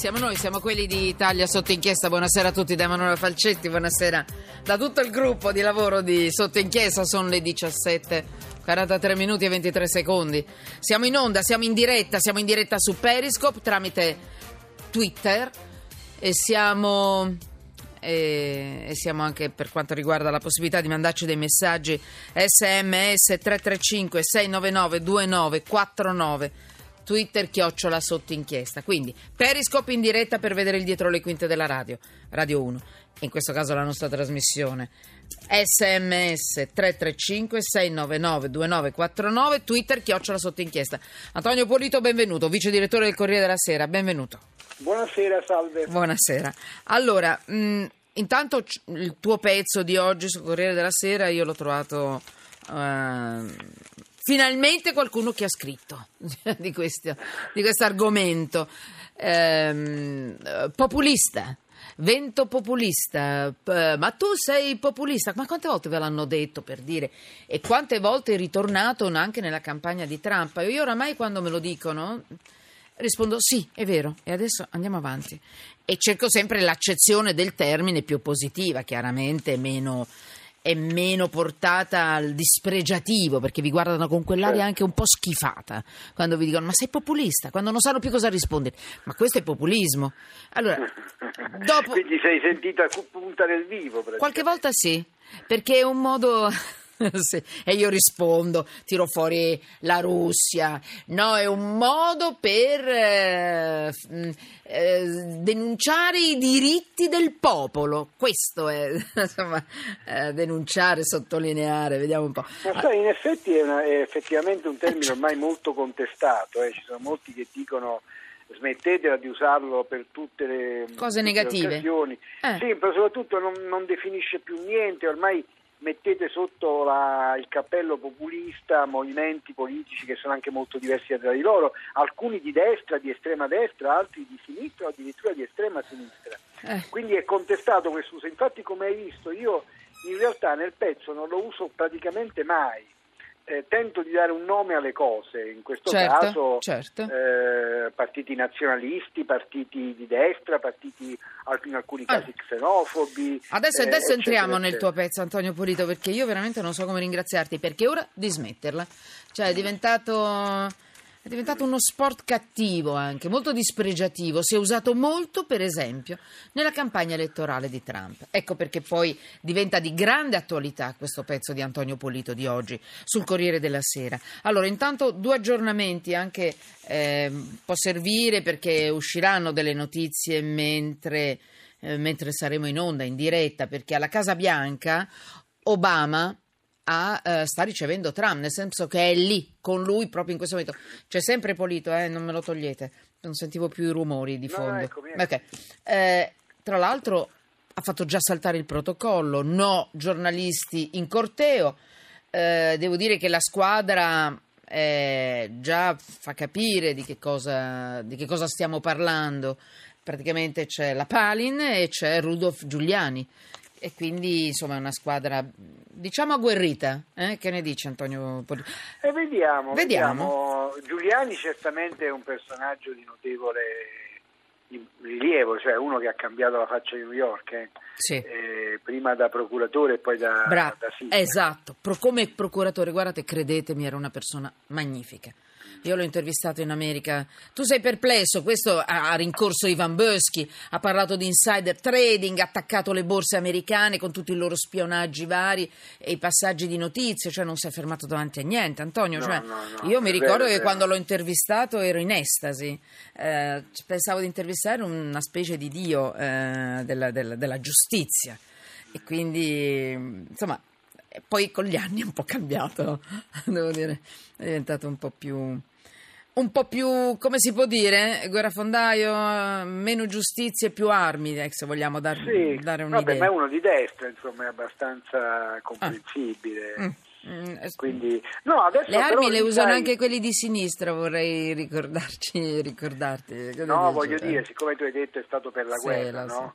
Siamo noi, siamo quelli di Italia sotto inchiesta. Buonasera a tutti da Emanuele Falcetti, buonasera da tutto il gruppo di lavoro di sotto inchiesta. Sono le 17. 43 minuti e 23 secondi. Siamo in onda, siamo in diretta, siamo in diretta su Periscope tramite Twitter e siamo e, siamo anche per quanto riguarda la possibilità di mandarci dei messaggi sms 335 699 2949 Twitter chiocciola sotto inchiesta. Quindi Periscope in diretta per vedere il dietro le quinte della radio, Radio 1, in questo caso la nostra trasmissione. SMS 335 699 2949 Twitter chiocciola sotto inchiesta. Antonio Polito, benvenuto, vice direttore del Corriere della Sera, benvenuto. Buonasera, salve. Buonasera. Allora, mh, intanto il tuo pezzo di oggi sul Corriere della Sera io l'ho trovato uh, finalmente qualcuno che ha scritto di questo argomento. Ehm, populista. Vento populista, ma tu sei populista, ma quante volte ve l'hanno detto per dire? E quante volte è ritornato anche nella campagna di Trump? Io oramai quando me lo dicono rispondo sì, è vero, e adesso andiamo avanti. E cerco sempre l'accezione del termine più positiva, chiaramente meno è meno portata al dispregiativo perché vi guardano con quell'aria certo. anche un po' schifata quando vi dicono ma sei populista? Quando non sanno più cosa rispondere. Ma questo è populismo. Allora dopo quindi sei sentita punta nel vivo qualche volta sì perché è un modo sì. E io rispondo, tiro fuori la Russia. No, è un modo per eh, eh, denunciare i diritti del popolo. Questo è, insomma, eh, denunciare, sottolineare, vediamo un po'. Ma in effetti è, una, è, effettivamente un termine ormai molto contestato, eh. ci sono molti che dicono smettetela di usarlo per tutte le cose negative. Le eh. Sì, però soprattutto non, non, definisce più niente, ormai mettete sotto la, il cappello populista movimenti politici che sono anche molto diversi tra di loro, alcuni di destra, di estrema destra, altri di sinistra o addirittura di estrema sinistra. Eh. Quindi è contestato questo uso. Infatti, come hai visto, io in realtà nel pezzo non lo uso praticamente mai eh, tento di dare un nome alle cose, in questo certo, caso certo. Eh, partiti nazionalisti, partiti di destra, partiti in alcuni casi ah. xenofobi. Adesso, adesso eh, entriamo nel tuo pezzo Antonio Pulito perché io veramente non so come ringraziarti perché ora di smetterla, cioè è diventato è diventato uno sport cattivo anche, molto dispregiativo. Si è usato molto, per esempio, nella campagna elettorale di Trump. Ecco perché poi diventa di grande attualità questo pezzo di Antonio Polito di oggi sul Corriere della Sera. Allora, intanto due aggiornamenti anche eh, può servire perché usciranno delle notizie mentre, eh, mentre saremo in onda, in diretta, perché alla Casa Bianca Obama a, uh, sta ricevendo Trump, nel senso che è lì con lui proprio in questo momento. C'è sempre Polito, eh, non me lo togliete, non sentivo più i rumori di fondo. No, eccomi, okay. eh, tra l'altro ha fatto già saltare il protocollo, no giornalisti in corteo. Eh, devo dire che la squadra eh, già fa capire di che, cosa, di che cosa stiamo parlando. Praticamente c'è la Palin e c'è Rudolf Giuliani e quindi insomma è una squadra diciamo agguerrita eh? che ne dice Antonio Poli? Eh, vediamo, vediamo, vediamo, Giuliani certamente è un personaggio di notevole rilievo cioè uno che ha cambiato la faccia di New York eh? Sì. Eh, prima da procuratore e poi da, Bra- da esatto, Pro- come procuratore guardate credetemi era una persona magnifica io l'ho intervistato in America. Tu sei perplesso, questo ha rincorso Ivan Boschi, ha parlato di insider trading, ha attaccato le borse americane con tutti i loro spionaggi vari e i passaggi di notizie, cioè non si è fermato davanti a niente. Antonio, no, cioè, no, no, io mi ricordo vero, che quando l'ho intervistato ero in estasi, eh, pensavo di intervistare una specie di dio eh, della, della, della giustizia e quindi insomma poi con gli anni è un po' cambiato, devo dire, è diventato un po' più un po' più, come si può dire, guerrafondaio, meno giustizia e più armi, eh, se vogliamo dar, sì, dare un'idea. Vabbè, ma è uno di destra, insomma, è abbastanza comprensibile. Ah. Mm. Mm, Quindi, no, le armi le usano sai... anche quelli di sinistra, vorrei ricordarci, ricordarti. No, voglio dire, siccome tu hai detto è stato per la sì, guerra, no? So.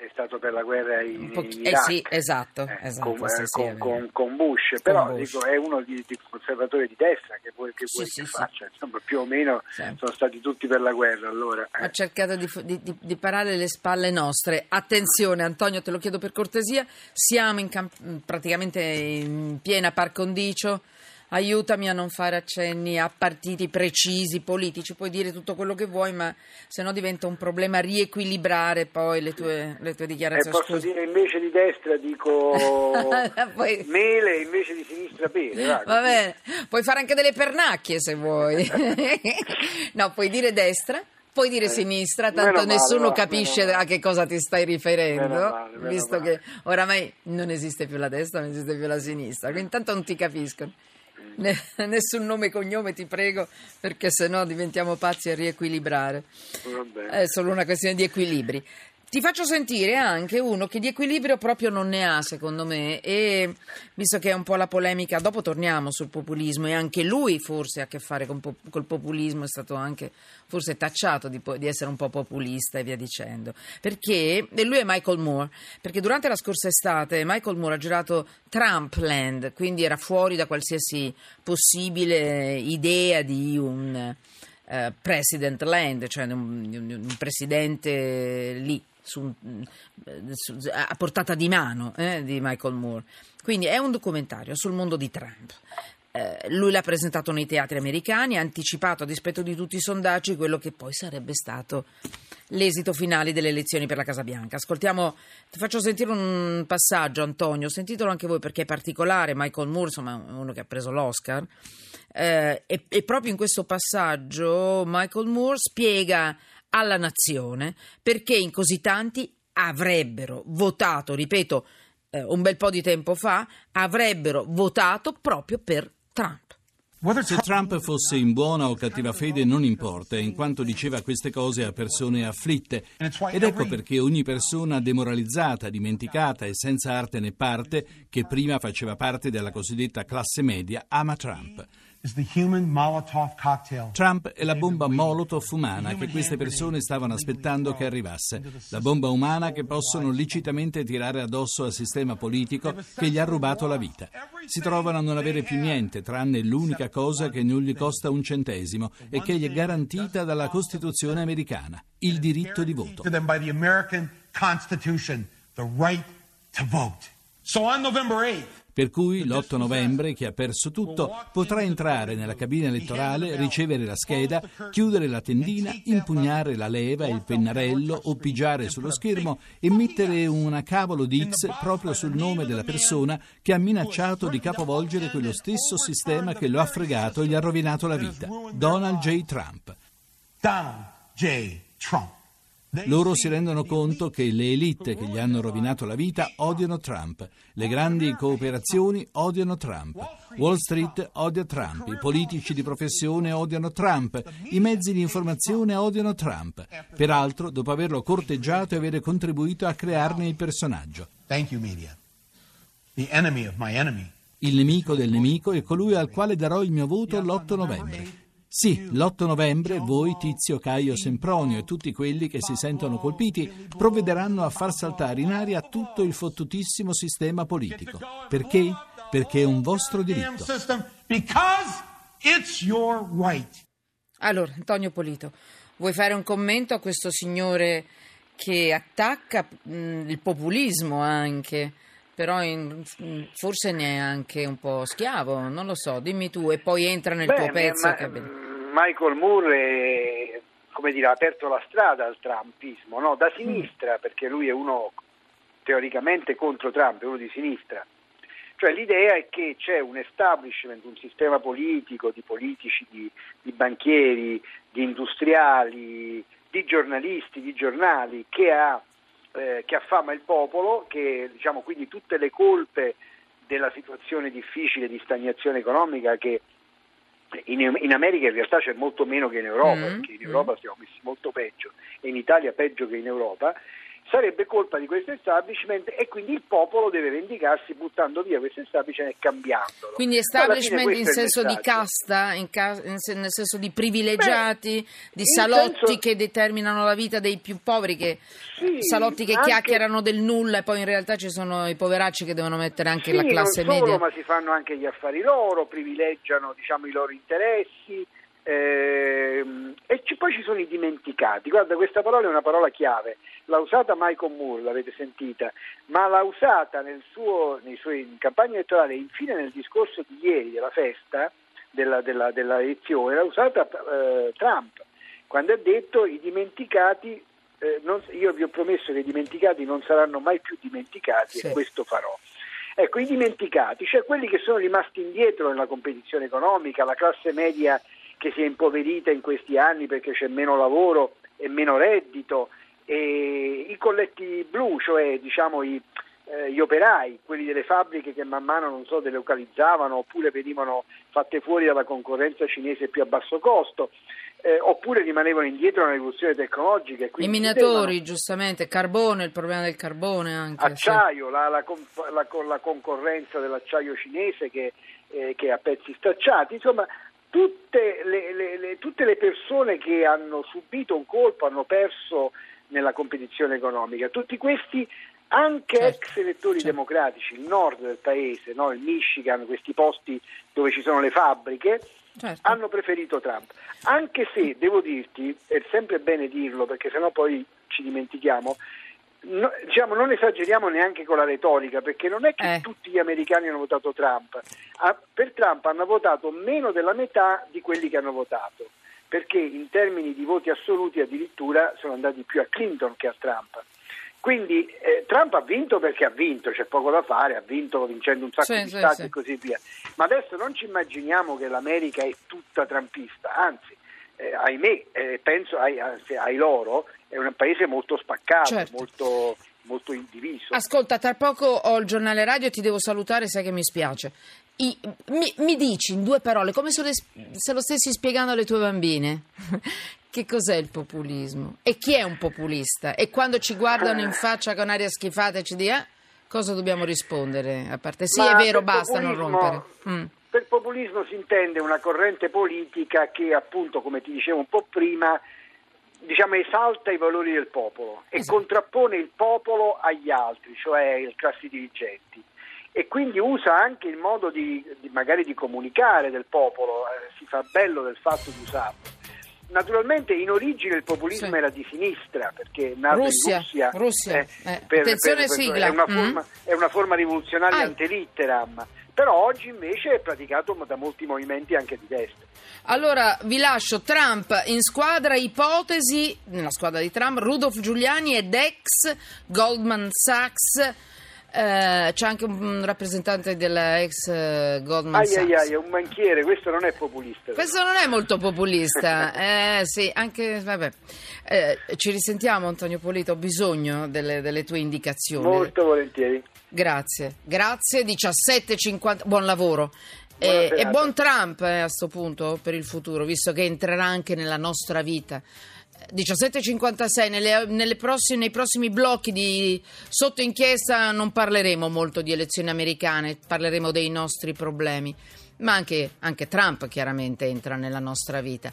È stato per la guerra in, po- in eh Iraq. sì, esatto, Eh, esatto, con, sì, eh, sì, con- con- con Bush, però Bush. dico, è uno di, di conservatori di destra che vuoi che, vuoi che faccia, insomma più o meno sono stati tutti per la guerra allora. eh. ha cercato di- di- di parare le spalle nostre. Attenzione, Antonio, te lo chiedo per cortesia. Siamo in camp- praticamente in piena par condicio. Aiutami a non fare accenni a partiti precisi politici. Puoi dire tutto quello che vuoi, ma se no diventa un problema riequilibrare poi le tue, le tue Eh, dichiarazioni. posso Scusa. dire invece di destra dico Poi- mele, invece di sinistra pere. va, bene, puoi fare anche delle pernacchie se vuoi. no, puoi dire destra, puoi dire Eh, sinistra, meno tanto male, nessuno va, capisce meno male. a che cosa ti stai riferendo, Meno male, meno visto male. che oramai non esiste più la destra, non esiste più la sinistra, quindi intanto non ti capiscono. Ne- nessun nome e cognome ti prego perché sennò diventiamo pazzi a riequilibrare Va bene. è solo una questione di equilibri. Ti faccio sentire anche uno che di equilibrio proprio non ne ha, secondo me, e visto che è un po' la polemica, dopo torniamo sul populismo e anche lui forse ha a che fare con col populismo, è stato anche forse tacciato di, di essere un po' populista e via dicendo. Perché, e lui è Michael Moore, perché durante la scorsa estate Michael Moore ha girato Trumpland, quindi era fuori da qualsiasi possibile idea di un eh, President Land, cioè un, un- un presidente lì su, eh, su- a portata di mano eh, di Michael Moore. Quindi è un documentario sul mondo di Trump. Eh, lui l'ha presentato nei teatri americani, ha anticipato a dispetto di tutti i sondaggi quello che poi sarebbe stato l'esito finale delle elezioni per la Casa Bianca. Ascoltiamo, ti faccio sentire un passaggio, Antonio, sentitelo anche voi perché è particolare. Michael Moore, insomma, uno che ha preso l'Oscar. Eh, e, e proprio in questo passaggio Michael Moore spiega alla nazione perché in così tanti avrebbero votato, ripeto, eh, un bel po' di tempo fa, avrebbero votato proprio per Trump. Se Trump fosse in buona o cattiva fede non importa, in quanto diceva queste cose a persone afflitte. Ed ecco perché ogni persona demoralizzata, dimenticata e senza arte né parte, che prima faceva parte della cosiddetta classe media, ama Trump. Trump è la bomba Molotov umana che queste persone stavano aspettando che arrivasse, la bomba umana che possono licitamente tirare addosso al sistema politico che gli ha rubato la vita. Si trovano a non avere più niente tranne l'unica cosa che non gli costa un centesimo e che gli è garantita dalla Costituzione americana, il diritto di voto. So on November 8th, Per cui l'8 novembre chi ha perso tutto potrà entrare nella cabina elettorale, ricevere la scheda, chiudere la tendina, impugnare la leva, il pennarello o pigiare sullo schermo e mettere una cavolo di X proprio sul nome della persona che ha minacciato di capovolgere quello stesso sistema che lo ha fregato e gli ha rovinato la vita, Donald J. Trump. Donald J. Trump. Loro si rendono conto che le elite che gli hanno rovinato la vita odiano Trump, le grandi cooperazioni odiano Trump, Wall Street odia Trump, i politici di professione odiano Trump, i mezzi di informazione odiano Trump, peraltro dopo averlo corteggiato e avere contribuito a crearne il personaggio. Thank you, media. The enemy of my enemy. Il nemico del nemico è colui al quale darò il mio voto l'8 novembre. Sì, l'8 novembre voi, Tizio, Caio, Sempronio e tutti quelli che si sentono colpiti provvederanno a far saltare in aria tutto il fottutissimo sistema politico. Perché? Perché è un vostro diritto. Allora, Antonio Polito, vuoi fare un commento a questo signore che attacca mh, il populismo anche, però in- mh, forse ne è anche un po' schiavo, non lo so, dimmi tu, e poi entra nel tuo Beh, pezzo. ma- che- Michael Moore è, come dire, ha aperto la strada al trumpismo, no? da sinistra, perché lui è uno teoricamente contro Trump, è uno di sinistra. Cioè l'idea è che c'è un establishment, un sistema politico di politici, di, di banchieri, di industriali, di giornalisti, di giornali che, ha, eh, che affama il popolo, che diciamo quindi tutte le colpe della situazione difficile di stagnazione economica che in, in America in realtà c'è molto meno che in Europa, Mm, perché in. Europa siamo messi molto peggio e in Italia peggio che in Europa, sarebbe colpa di questo establishment e quindi il popolo deve vendicarsi buttando via questo establishment e cambiandolo. Quindi establishment in senso di casta, in ca- in sen- nel senso di privilegiati, Beh, di salotti senso... che determinano la vita dei più poveri, che, sì, salotti che anche... chiacchierano del nulla e poi in realtà ci sono i poveracci che devono mettere anche sì, la classe non solo, media. ma si fanno anche gli affari loro, privilegiano diciamo, i loro interessi. Ehm, e ci, poi ci sono i dimenticati. Guarda, questa parola è una parola chiave. L'ha usata Michael Moore, l'avete sentita, ma l'ha usata nel suo, nei suoi, in campagna elettorale e infine nel discorso di ieri della festa della, della, della elezione, l'ha usata eh, Trump, quando ha detto i dimenticati, eh, non, io vi ho promesso che i dimenticati non saranno mai più dimenticati sì. e questo farò. Ecco, i dimenticati, cioè quelli che sono rimasti indietro nella competizione economica, la classe media che si è impoverita in questi anni perché c'è meno lavoro e meno reddito, e i colletti blu, cioè diciamo i, eh, gli operai, quelli delle fabbriche che man mano non so, delocalizzavano oppure venivano fatte fuori dalla concorrenza cinese più a basso costo. Eh, oppure rimanevano indietro nella rivoluzione tecnologica. I minatori, devono... giustamente, carbone, il problema del carbone anche. Acciaio, sì. la, la, la, la, concorrenza dell'acciaio cinese che, eh, che ha pezzi stacciati, insomma tutte le, le, le, tutte le, persone che hanno subito un colpo, hanno perso nella competizione economica, tutti questi anche certo, ex elettori certo. democratici, il nord del paese, no? il Michigan, questi posti dove ci sono le fabbriche, certo. hanno preferito Trump. Anche se, devo dirti, è sempre bene dirlo perché sennò poi ci dimentichiamo, No, diciamo, non esageriamo neanche con la retorica, perché non è che eh. tutti gli americani hanno votato Trump. Ah, per Trump hanno votato meno della metà di quelli che hanno votato, perché in termini di voti assoluti addirittura sono andati più a Clinton che a Trump. Quindi eh, Trump ha vinto perché ha vinto, c'è poco da fare, ha vinto vincendo un sacco sì, di sì, stati sì. e così via. Ma adesso non ci immaginiamo che l'America è tutta trumpista, anzi, eh, ahimè, eh, penso ai, ai loro, è un paese molto spaccato, certo. molto, molto indiviso. Ascolta, tra poco ho il giornale radio e ti devo salutare, sai che mi spiace. I, mi, mi, dici in due parole, come se, le, se, lo stessi spiegando alle tue bambine, che cos'è il populismo? E chi è un populista? E quando ci guardano in faccia con aria schifata e ci dicono, eh, cosa dobbiamo rispondere? A parte sì, Ma è vero, basta, non rompere. Mm. Per populismo si intende una corrente politica che appunto, come ti dicevo un po' prima, diciamo, esalta i valori del popolo e esatto. contrappone il popolo agli altri, cioè le classi dirigenti. E quindi usa anche il modo di, di magari di comunicare del popolo, eh, si fa bello del fatto di usarlo. Naturalmente in origine il populismo sì. era di sinistra perché nato Russia, in Russia, Russia. Eh, eh. Per, per, per. È una, mm. forma, è una forma rivoluzionaria antelitteram però oggi invece è praticato da molti movimenti anche di destra. Allora vi lascio Trump in squadra, ipotesi, nella squadra di Trump, Rudolf Giuliani ed ex Goldman Sachs. Eh, c'è anche un rappresentante dell'ex eh, Goldman ai, Sachs. Ai, ai, un banchiere, questo non è populista. Questo non è molto populista. eh, sì, anche, vabbè. Eh, ci risentiamo Antonio Polito, ho bisogno delle, delle tue indicazioni. Molto volentieri. Grazie, grazie, 17.50, buon lavoro. E, e, buon Trump a questo punto per il futuro, visto che entrerà anche nella nostra vita. 17.56, nelle, nelle prossime, nei prossimi blocchi di sotto inchiesta non parleremo molto di elezioni americane, parleremo dei nostri problemi, ma anche, anche Trump chiaramente entra nella nostra vita.